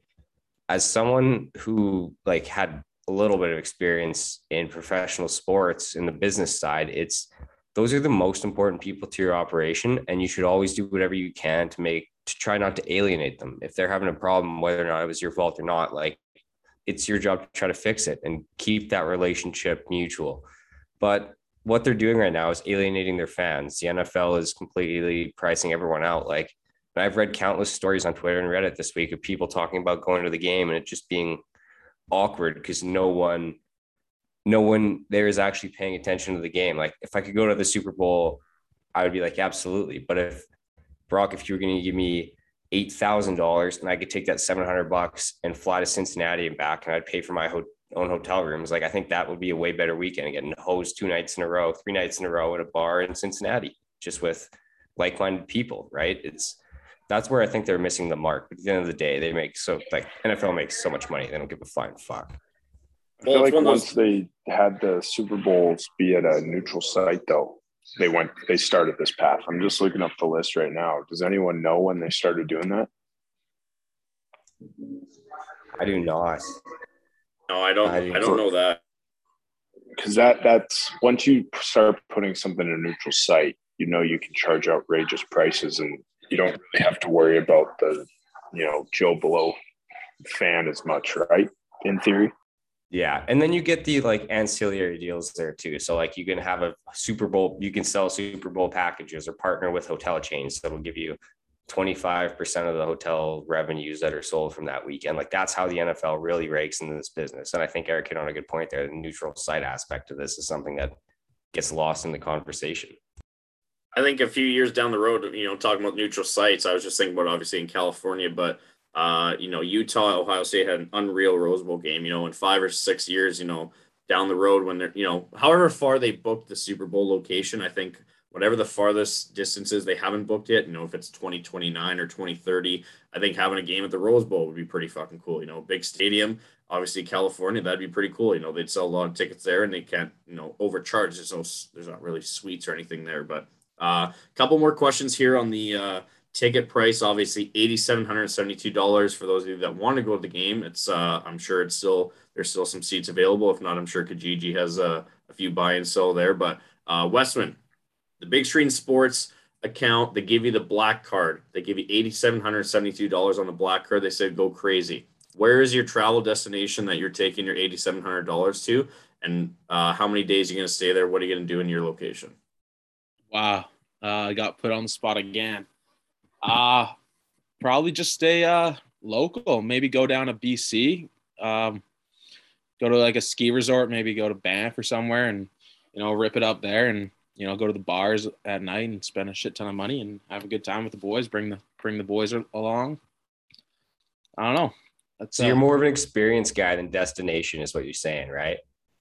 as someone who like had a little bit of experience in professional sports in the business side, it's those are the most important people to your operation and you should always do whatever you can to make to try not to alienate them. If they're having a problem, whether or not it was your fault or not, like it's your job to try to fix it and keep that relationship mutual. But what they're doing right now is alienating their fans. The NFL is completely pricing everyone out. Like I've read countless stories on Twitter and Reddit this week of people talking about going to the game and it just being awkward because no one no one there is actually paying attention to the game. Like if I could go to the Super Bowl, I would be like, absolutely. But if Brock, if you were going to give me eight thousand dollars and I could take that seven hundred bucks and fly to Cincinnati and back, and I'd pay for my ho- own hotel rooms, like I think that would be a way better weekend. Getting hosed two nights in a row, three nights in a row at a bar in Cincinnati, just with like-minded people, right? It's that's where I think they're missing the mark. But at the end of the day, they make so like NFL makes so much money, they don't give a flying fuck. I feel like once they had the Super Bowls be at a neutral site, though, they went they started this path. I'm just looking up the list right now. Does anyone know when they started doing that? I do not. No, I don't. I, I don't know that. Because that that's once you start putting something in a neutral site, you know you can charge outrageous prices, and you don't really have to worry about the you know Joe Blow fan as much, right? In theory. Yeah, and then you get the like ancillary deals there too. So like you can have a Super Bowl, you can sell Super Bowl packages or partner with hotel chains that will give you 25% of the hotel revenues that are sold from that weekend. Like that's how the NFL really rakes into this business. And I think Eric hit on a good point there. The neutral site aspect of this is something that gets lost in the conversation. I think a few years down the road, you know, talking about neutral sites, I was just thinking about obviously in California, but uh, you know, Utah, Ohio State had an unreal Rose Bowl game. You know, in five or six years, you know, down the road when they're, you know, however far they booked the Super Bowl location, I think whatever the farthest distances they haven't booked yet, you know, if it's 2029 or 2030, I think having a game at the Rose Bowl would be pretty fucking cool. You know, big stadium, obviously California, that'd be pretty cool. You know, they'd sell a lot of tickets there and they can't, you know, overcharge. There's no, there's not really suites or anything there, but a uh, couple more questions here on the uh, ticket price. Obviously, $8,772 for those of you that want to go to the game. It's, uh, I'm sure it's still, there's still some seats available. If not, I'm sure Kijiji has a a few buy and sell there, but uh, Westman, the Big Screen Sports account, they give you the black card. They give you $8,772 on the black card. They said go crazy. Where is your travel destination that you're taking your $8,700 to? And uh, how many days are you going to stay there? What are you going to do in your location? Wow. Uh, got put on the spot again. Uh, probably just stay uh, local. Maybe go down to BC. Um, go to like a ski resort, maybe go to Banff or somewhere and, you know, rip it up there and you know, go to the bars at night and spend a shit ton of money and have a good time with the boys. Bring the bring the boys along. I don't know. That's, so you're uh, more of an experienced guy than destination, is what you're saying, right?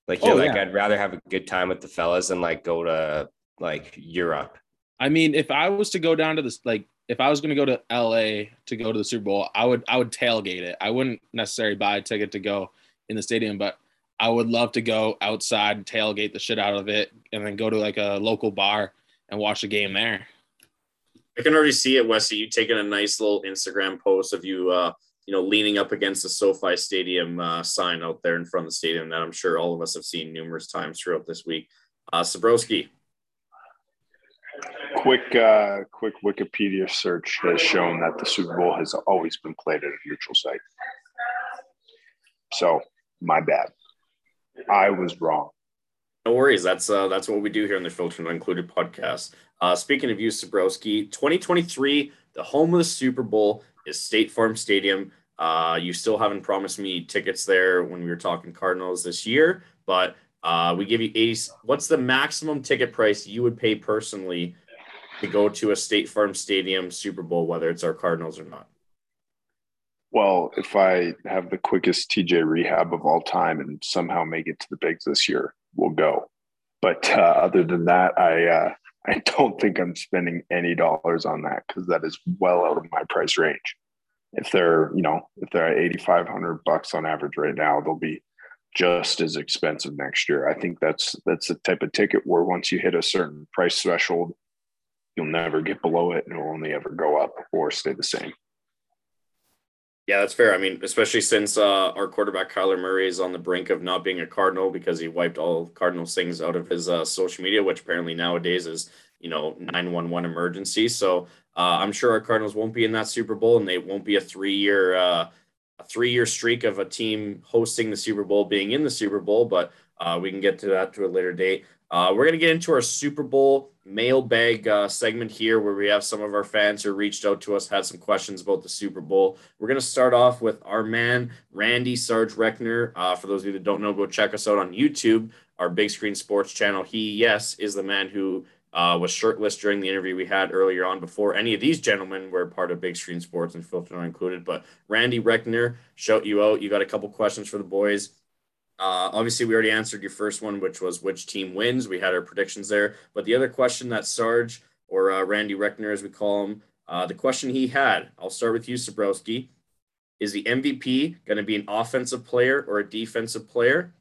Like you're oh, like, yeah. I'd rather have a good time with the fellas than like go to like Europe. I mean, if I was to go down to this, like, if I was going to go to LA to go to the Super Bowl, I would I would tailgate it. I wouldn't necessarily buy a ticket to go in the stadium, but I would love to go outside, tailgate the shit out of it, and then go to like a local bar and watch the game there. I can already see it, Wesley. You taking a nice little Instagram post of you, uh, you know, leaning up against the SoFi Stadium uh, sign out there in front of the stadium that I'm sure all of us have seen numerous times throughout this week. Uh, Sabrowski. Quick, uh, quick Wikipedia search has shown that the Super Bowl has always been played at a neutral site. So, my bad. I was wrong. No worries. That's uh, that's what we do here on the Filter Not Included podcast. Uh, speaking of you, Sabrowski, 2023, the home of the Super Bowl is State Farm Stadium. Uh, you still haven't promised me tickets there when we were talking Cardinals this year, but uh, we give you 80. What's the maximum ticket price you would pay personally to go to a State Farm Stadium Super Bowl, whether it's our Cardinals or not? well, if I have the quickest TJ rehab of all time and somehow make it to the bigs this year, we'll go. But uh, other than that, I uh, I don't think I'm spending any dollars on that because that is well out of my price range. If they're you know if they're at 8,500 bucks on average right now, they'll be just as expensive next year. I think that's that's the type of ticket where once you hit a certain price threshold, you'll never get below it and it'll only ever go up or stay the same. Yeah, that's fair. I mean, especially since uh, our quarterback Kyler Murray is on the brink of not being a Cardinal because he wiped all Cardinal things out of his uh, social media, which apparently nowadays is you know nine one one emergency. So uh, I'm sure our Cardinals won't be in that Super Bowl, and they won't be a three year uh, a three year streak of a team hosting the Super Bowl being in the Super Bowl. But uh, we can get to that to a later date. Uh, we're going to get into our Super Bowl mailbag uh, segment here where we have some of our fans who reached out to us, had some questions about the Super Bowl. We're going to start off with our man, Randy Sarge Reckner. Uh, for those of you that don't know, go check us out on YouTube, our big screen sports channel. He, yes, is the man who uh, was shirtless during the interview we had earlier on before any of these gentlemen were part of Big Screen Sports and Filter Included. But Randy Reckner, shout you out. You got a couple questions for the boys. Uh, obviously, we already answered your first one, which was which team wins. We had our predictions there. But the other question that Sarge or uh, Randy Reckner, as we call him, uh, the question he had, I'll start with you, Sabrowski. Is the MVP going to be an offensive player or a defensive player?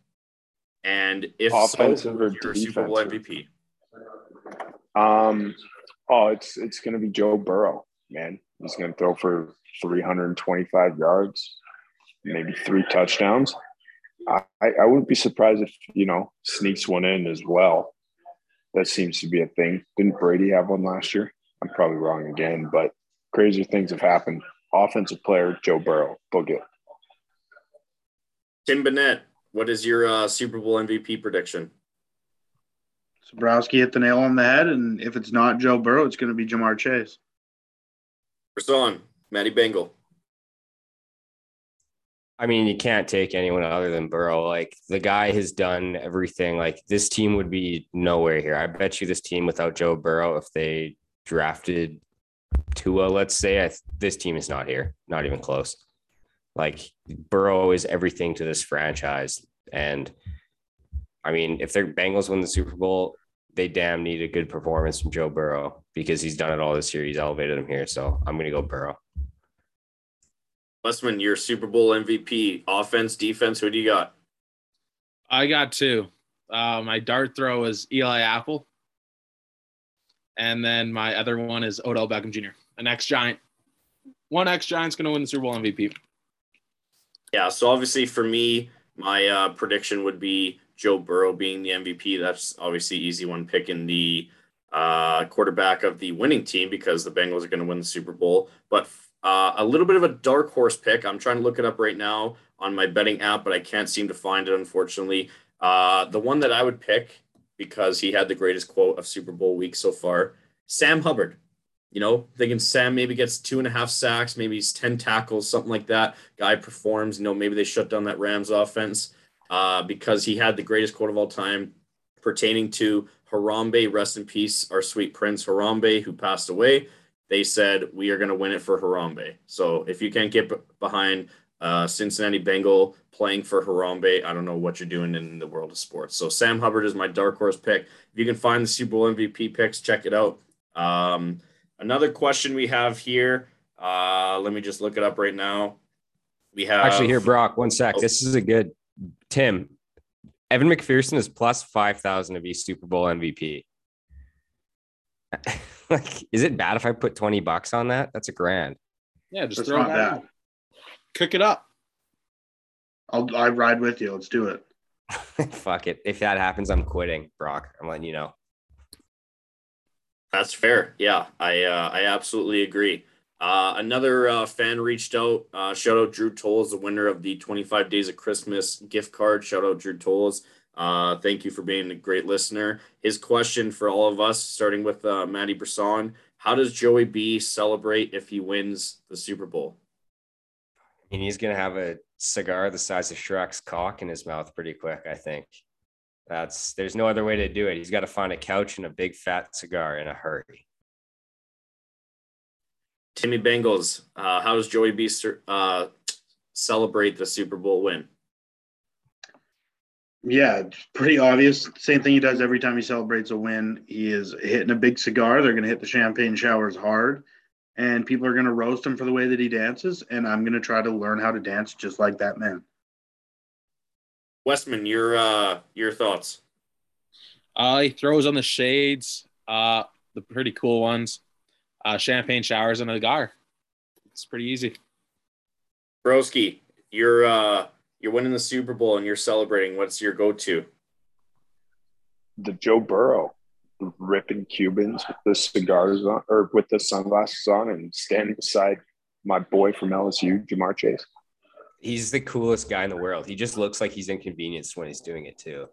And if offensive so, or your Super Bowl MVP? Um, oh, it's it's going to be Joe Burrow, man. He's going to throw for 325 yards, maybe three touchdowns. I, I wouldn't be surprised if you know sneaks one in as well. That seems to be a thing. Didn't Brady have one last year? I'm probably wrong again, but crazy things have happened. Offensive player Joe Burrow, book it. Tim Bennett, what is your uh, Super Bowl MVP prediction? Zabrowski hit the nail on the head, and if it's not Joe Burrow, it's going to be Ja'Marr Chase. Person, Matty Bengal. I mean, you can't take anyone other than Burrow. Like the guy has done everything. Like this team would be nowhere here. I bet you this team without Joe Burrow, if they drafted Tua, let's say, I, this team is not here, not even close. Like Burrow is everything to this franchise, and I mean, if their Bengals win the Super Bowl, they damn need a good performance from Joe Burrow because he's done it all this year. He's elevated him here, so I'm going to go Burrow. Westman, your Super Bowl MVP, offense, defense. Who do you got? I got two. Uh, my dart throw is Eli Apple, and then my other one is Odell Beckham Jr. An ex Giant. One ex Giant's going to win the Super Bowl MVP. Yeah. So obviously, for me, my uh, prediction would be Joe Burrow being the MVP. That's obviously easy one picking the uh, quarterback of the winning team because the Bengals are going to win the Super Bowl. But uh, a little bit of a dark horse pick. I'm trying to look it up right now on my betting app, but I can't seem to find it, unfortunately. Uh, the one that I would pick because he had the greatest quote of Super Bowl week so far Sam Hubbard. You know, thinking Sam maybe gets two and a half sacks, maybe he's 10 tackles, something like that. Guy performs, you know, maybe they shut down that Rams offense uh, because he had the greatest quote of all time pertaining to Harambe, rest in peace, our sweet prince Harambe, who passed away they said we are going to win it for Harambe. So if you can't get behind uh, Cincinnati Bengal playing for Harambe, I don't know what you're doing in the world of sports. So Sam Hubbard is my dark horse pick. If you can find the Super Bowl MVP picks, check it out. Um, another question we have here. Uh, let me just look it up right now. We have actually here, Brock. One sec. Oh. This is a good Tim. Evan McPherson is plus five thousand to be Super Bowl MVP. like, is it bad if I put 20 bucks on that? That's a grand. Yeah, just That's throw it bad. Cook it up. I'll I ride with you. Let's do it. Fuck it. If that happens, I'm quitting, Brock. I'm letting you know. That's fair. Yeah, I uh, I absolutely agree. Uh, another uh, fan reached out. Uh, shout out Drew Tolles, the winner of the 25 Days of Christmas gift card. Shout out Drew Tolles. Uh, thank you for being a great listener. His question for all of us, starting with uh, Maddie Brisson, how does Joey B celebrate if he wins the Super Bowl? I mean, he's going to have a cigar the size of Shrek's cock in his mouth pretty quick, I think. That's there's no other way to do it. He's got to find a couch and a big fat cigar in a hurry. Timmy Bengals, uh, how does Joey B uh, celebrate the Super Bowl win? Yeah, pretty obvious. Same thing he does every time he celebrates a win. He is hitting a big cigar. They're going to hit the champagne showers hard, and people are going to roast him for the way that he dances. And I'm going to try to learn how to dance just like that man. Westman, your uh, your thoughts? Uh, he throws on the shades, uh, the pretty cool ones, uh, champagne showers, and a cigar. It's pretty easy. Broski, your uh, you're winning the Super Bowl and you're celebrating. What's your go-to? The Joe Burrow ripping Cubans with the cigars on or with the sunglasses on and standing beside my boy from LSU, Ja'Marr Chase. He's the coolest guy in the world. He just looks like he's inconvenienced when he's doing it too.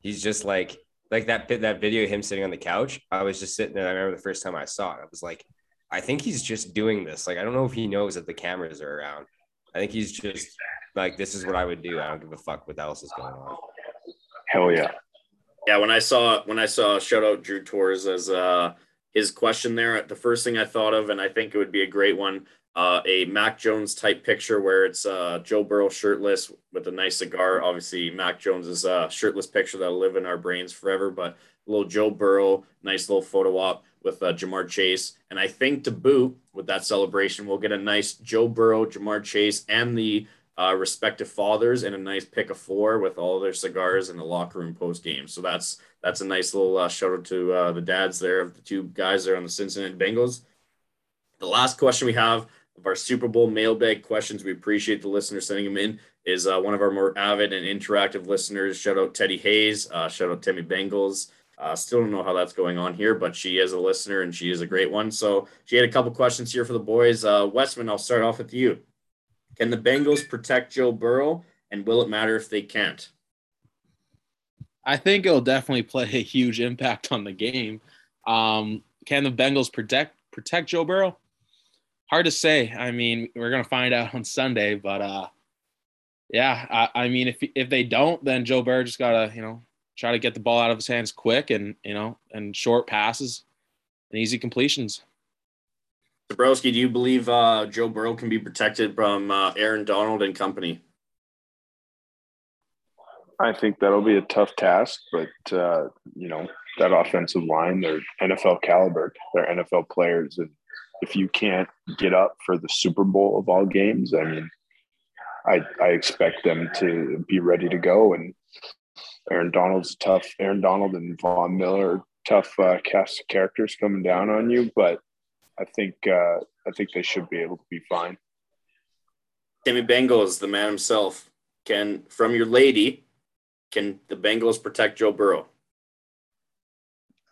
He's just like like that that video of him sitting on the couch. I was just sitting there. I remember the first time I saw it. I was like, I think he's just doing this. Like I don't know if he knows that the cameras are around. I think he's just like, this is what I would do. I don't give a fuck what else is going on. Hell yeah. Yeah, when I saw when I saw shout out Drew Torres as uh his question there, the first thing I thought of, and I think it would be a great one, uh, a Mac Jones type picture where it's uh, Joe Burrow shirtless with a nice cigar. Obviously, Mac Jones is a shirtless picture that'll live in our brains forever, but a little Joe Burrow, nice little photo op with uh, Ja'Marr Chase. And I think to boot with that celebration, we'll get a nice Joe Burrow, Ja'Marr Chase, and the uh, respective fathers and a nice pick of four with all their cigars in the locker room post game. So that's that's a nice little uh, shout out to uh, the dads there of the two guys there on the Cincinnati Bengals. The last question we have of our Super Bowl mailbag questions, we appreciate the listeners sending them in, is uh, one of our more avid and interactive listeners. Shout out Teddy Hayes. Uh, shout out Timmy Bengals. Uh, still don't know how that's going on here, but she is a listener and she is a great one. So she had a couple questions here for the boys. Uh, Westman, I'll start off with you. Can the Bengals protect Joe Burrow? And will it matter if they can't? I think it'll definitely play a huge impact on the game. Um, can the Bengals protect protect Joe Burrow? Hard to say. I mean, we're gonna find out on Sunday, but uh, yeah, I, I mean, if if they don't, then Joe Burrow just gotta you know try to get the ball out of his hands quick and you know and short passes and easy completions. Dabrowski, do you believe uh, Joe Burrow can be protected from uh, Aaron Donald and company? I think that'll be a tough task, but uh, you know that offensive line, they're NFL caliber, they're NFL players, and if you can't get up for the Super Bowl of all games, I mean, I I expect them to be ready to go. And Aaron Donald's tough. Aaron Donald and Von Miller, tough uh, cast of characters coming down on you, but I think uh, I think they should be able to be fine. Timmy Bengals, the man himself, can from your lady, can the Bengals protect Joe Burrow?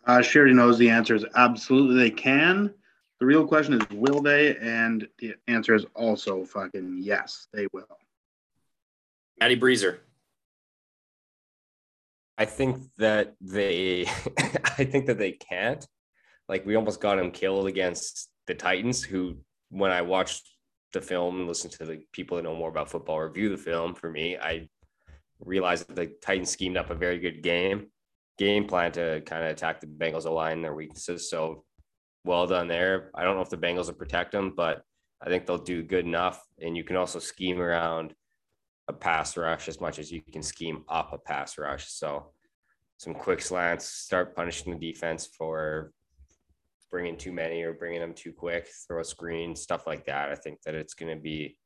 Uh, Sherry knows the answer is absolutely they can. The real question is will they? And the answer is also fucking yes, they will. Matty Breezer. I think that they I think that they can't. Like we almost got him killed against the Titans, who when I watched the film and listened to the people that know more about football review the film for me, I realized that the Titans schemed up a very good game game plan to kind of attack the Bengals line their weaknesses. So well done there. I don't know if the Bengals will protect them, but I think they'll do good enough. And you can also scheme around a pass rush as much as you can scheme up a pass rush. So some quick slants, start punishing the defense for bringing too many or bringing them too quick, throw a screen, stuff like that. I think that it's going to be,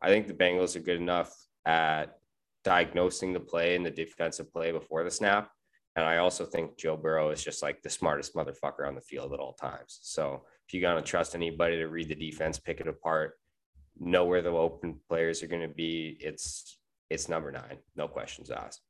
I think the Bengals are good enough at diagnosing the play and the defensive play before the snap. And I also think Joe Burrow is just like the smartest motherfucker on the field at all times. So if you're going to trust anybody to read the defense, pick it apart, know where the open players are going to be, it's it's number nine, no questions asked.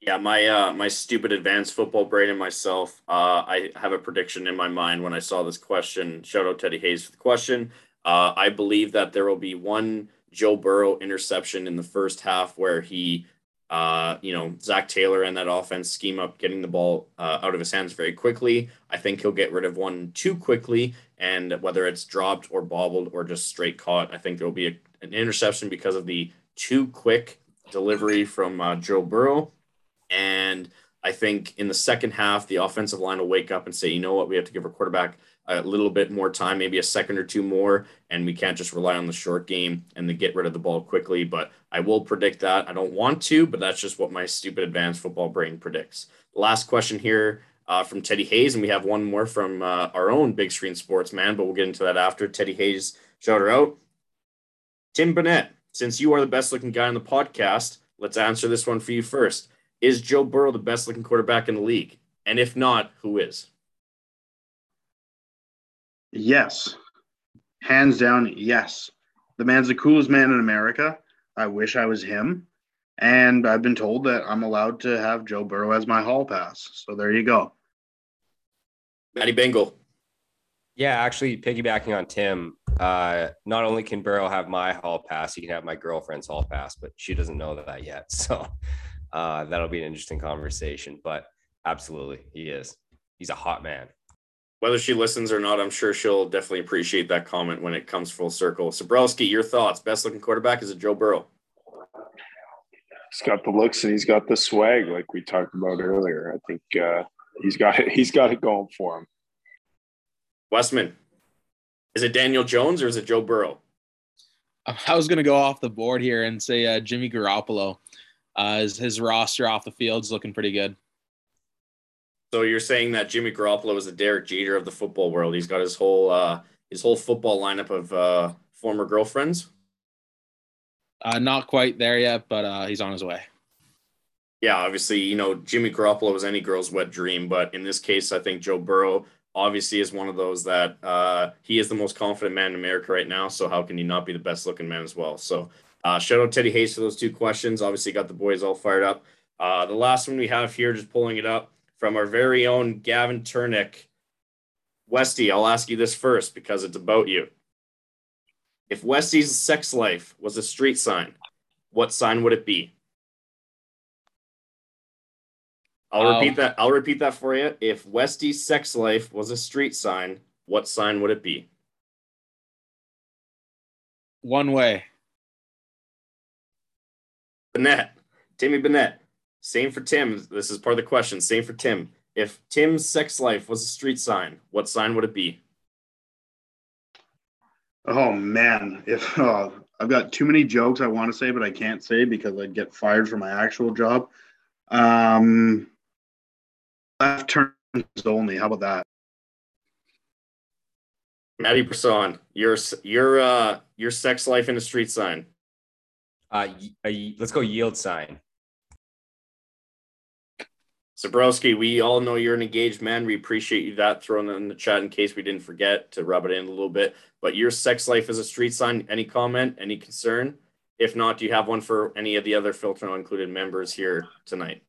Yeah, my uh, my stupid advanced football brain and myself. Uh, I have a prediction in my mind when I saw this question. Shout out Teddy Hayes for the question. Uh, I believe that there will be one Joe Burrow interception in the first half where he, uh, you know, Zac Taylor and that offense scheme up getting the ball uh, out of his hands very quickly. I think he'll get rid of one too quickly, and whether it's dropped or bobbled or just straight caught, I think there will be a, an interception because of the too quick delivery from uh, Joe Burrow. And I think in the second half, the offensive line will wake up and say, you know what, we have to give our quarterback a little bit more time, maybe a second or two more, and we can't just rely on the short game and then get rid of the ball quickly. But I will predict that. I don't want to, but that's just what my stupid advanced football brain predicts. Last question here uh, from Teddy Hayes, and we have one more from uh, our own Big Screen Sports man, but we'll get into that after. Teddy Hayes, shout her out. Tim Burnett, since you are the best looking guy on the podcast, let's answer this one for you first. Is Joe Burrow the best looking quarterback in the league? And if not, who is? Yes. Hands down, yes. The man's the coolest man in America. I wish I was him. And I've been told that I'm allowed to have Joe Burrow as my hall pass. So there you go. Matty Bengal. Yeah, actually, piggybacking on Tim, uh, not only can Burrow have my hall pass, he can have my girlfriend's hall pass, but she doesn't know that yet. So uh, that'll be an interesting conversation. But absolutely, he is. He's a hot man. Whether she listens or not, I'm sure she'll definitely appreciate that comment when it comes full circle. Sabrowski, your thoughts? Best looking quarterback is it Joe Burrow? He's got the looks and he's got the swag, like we talked about earlier. I think uh, he's got it. He's got it going for him. Westman, is it Daniel Jones or is it Joe Burrow? I was going to go off the board here and say uh, Jimmy Garoppolo. Uh, his, his roster off the field is looking pretty good. So you're saying that Jimmy Garoppolo is the Derek Jeter of the football world? He's got his whole uh, his whole football lineup of uh, former girlfriends. Uh, not quite there yet, but uh, he's on his way. Yeah, obviously, you know Jimmy Garoppolo is any girl's wet dream, but in this case, I think Joe Burrow obviously is one of those that uh, he is the most confident man in America right now. So how can he not be the best looking man as well? So uh, shout out Teddy Hayes for those two questions. Obviously, got the boys all fired up. Uh, the last one we have here, just pulling it up from our very own Gavin Turnick. Westy, I'll ask you this first because it's about you. If Westy's sex life was a street sign, what sign would it be? I'll Um, repeat that. I'll repeat that for you. If Westy's sex life was a street sign, what sign would it be? One way. Bennett, Timmy Bennett. Same for Tim. This is part of the question. Same for Tim. If Tim's sex life was a street sign, what sign would it be? Oh man, if uh, I've got too many jokes I want to say, but I can't say because I'd get fired from my actual job. Um, left turns only. How about that? Maddie Person, your your uh your sex life in a street sign. Uh, y- a- let's go yield sign. Zabrowski, we all know you're an engaged man. We appreciate you that throwing that in the chat in case we didn't forget to rub it in a little bit. But your sex life is a street sign. Any comment? Any concern? If not, do you have one for any of the other filter included members here tonight?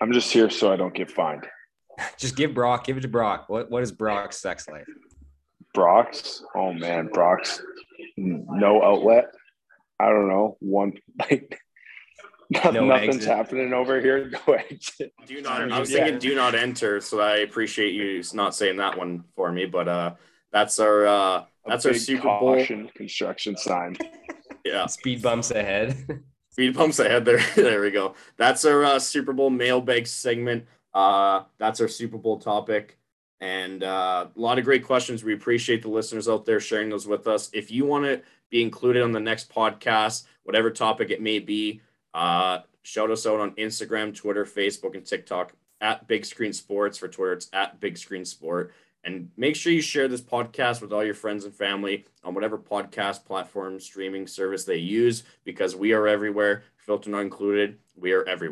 I'm just here so I don't get fined. Just give Brock, give it to Brock. What what is Brock's sex life? Brock's, oh man, Brock's no outlet. I don't know. One like No nothing's exit. happening over here. No exit. Do not. Yeah. I was thinking do not enter, so I appreciate you not saying that one for me. But uh, that's our uh, that's our big Super Bowl. construction sign. Yeah, Speed bumps ahead. speed bumps ahead. There, there we go. That's our uh, Super Bowl mailbag segment. Uh, that's our Super Bowl topic, and uh, a lot of great questions. We appreciate the listeners out there sharing those with us. If you want to be included on the next podcast, whatever topic it may be, uh, shout us out on Instagram, Twitter, Facebook, and TikTok at Big Screen Sports. For Twitter, it's at Big Screen Sport. And make sure you share this podcast with all your friends and family on whatever podcast platform, streaming service they use, because we are everywhere. Filter not included. We are everywhere.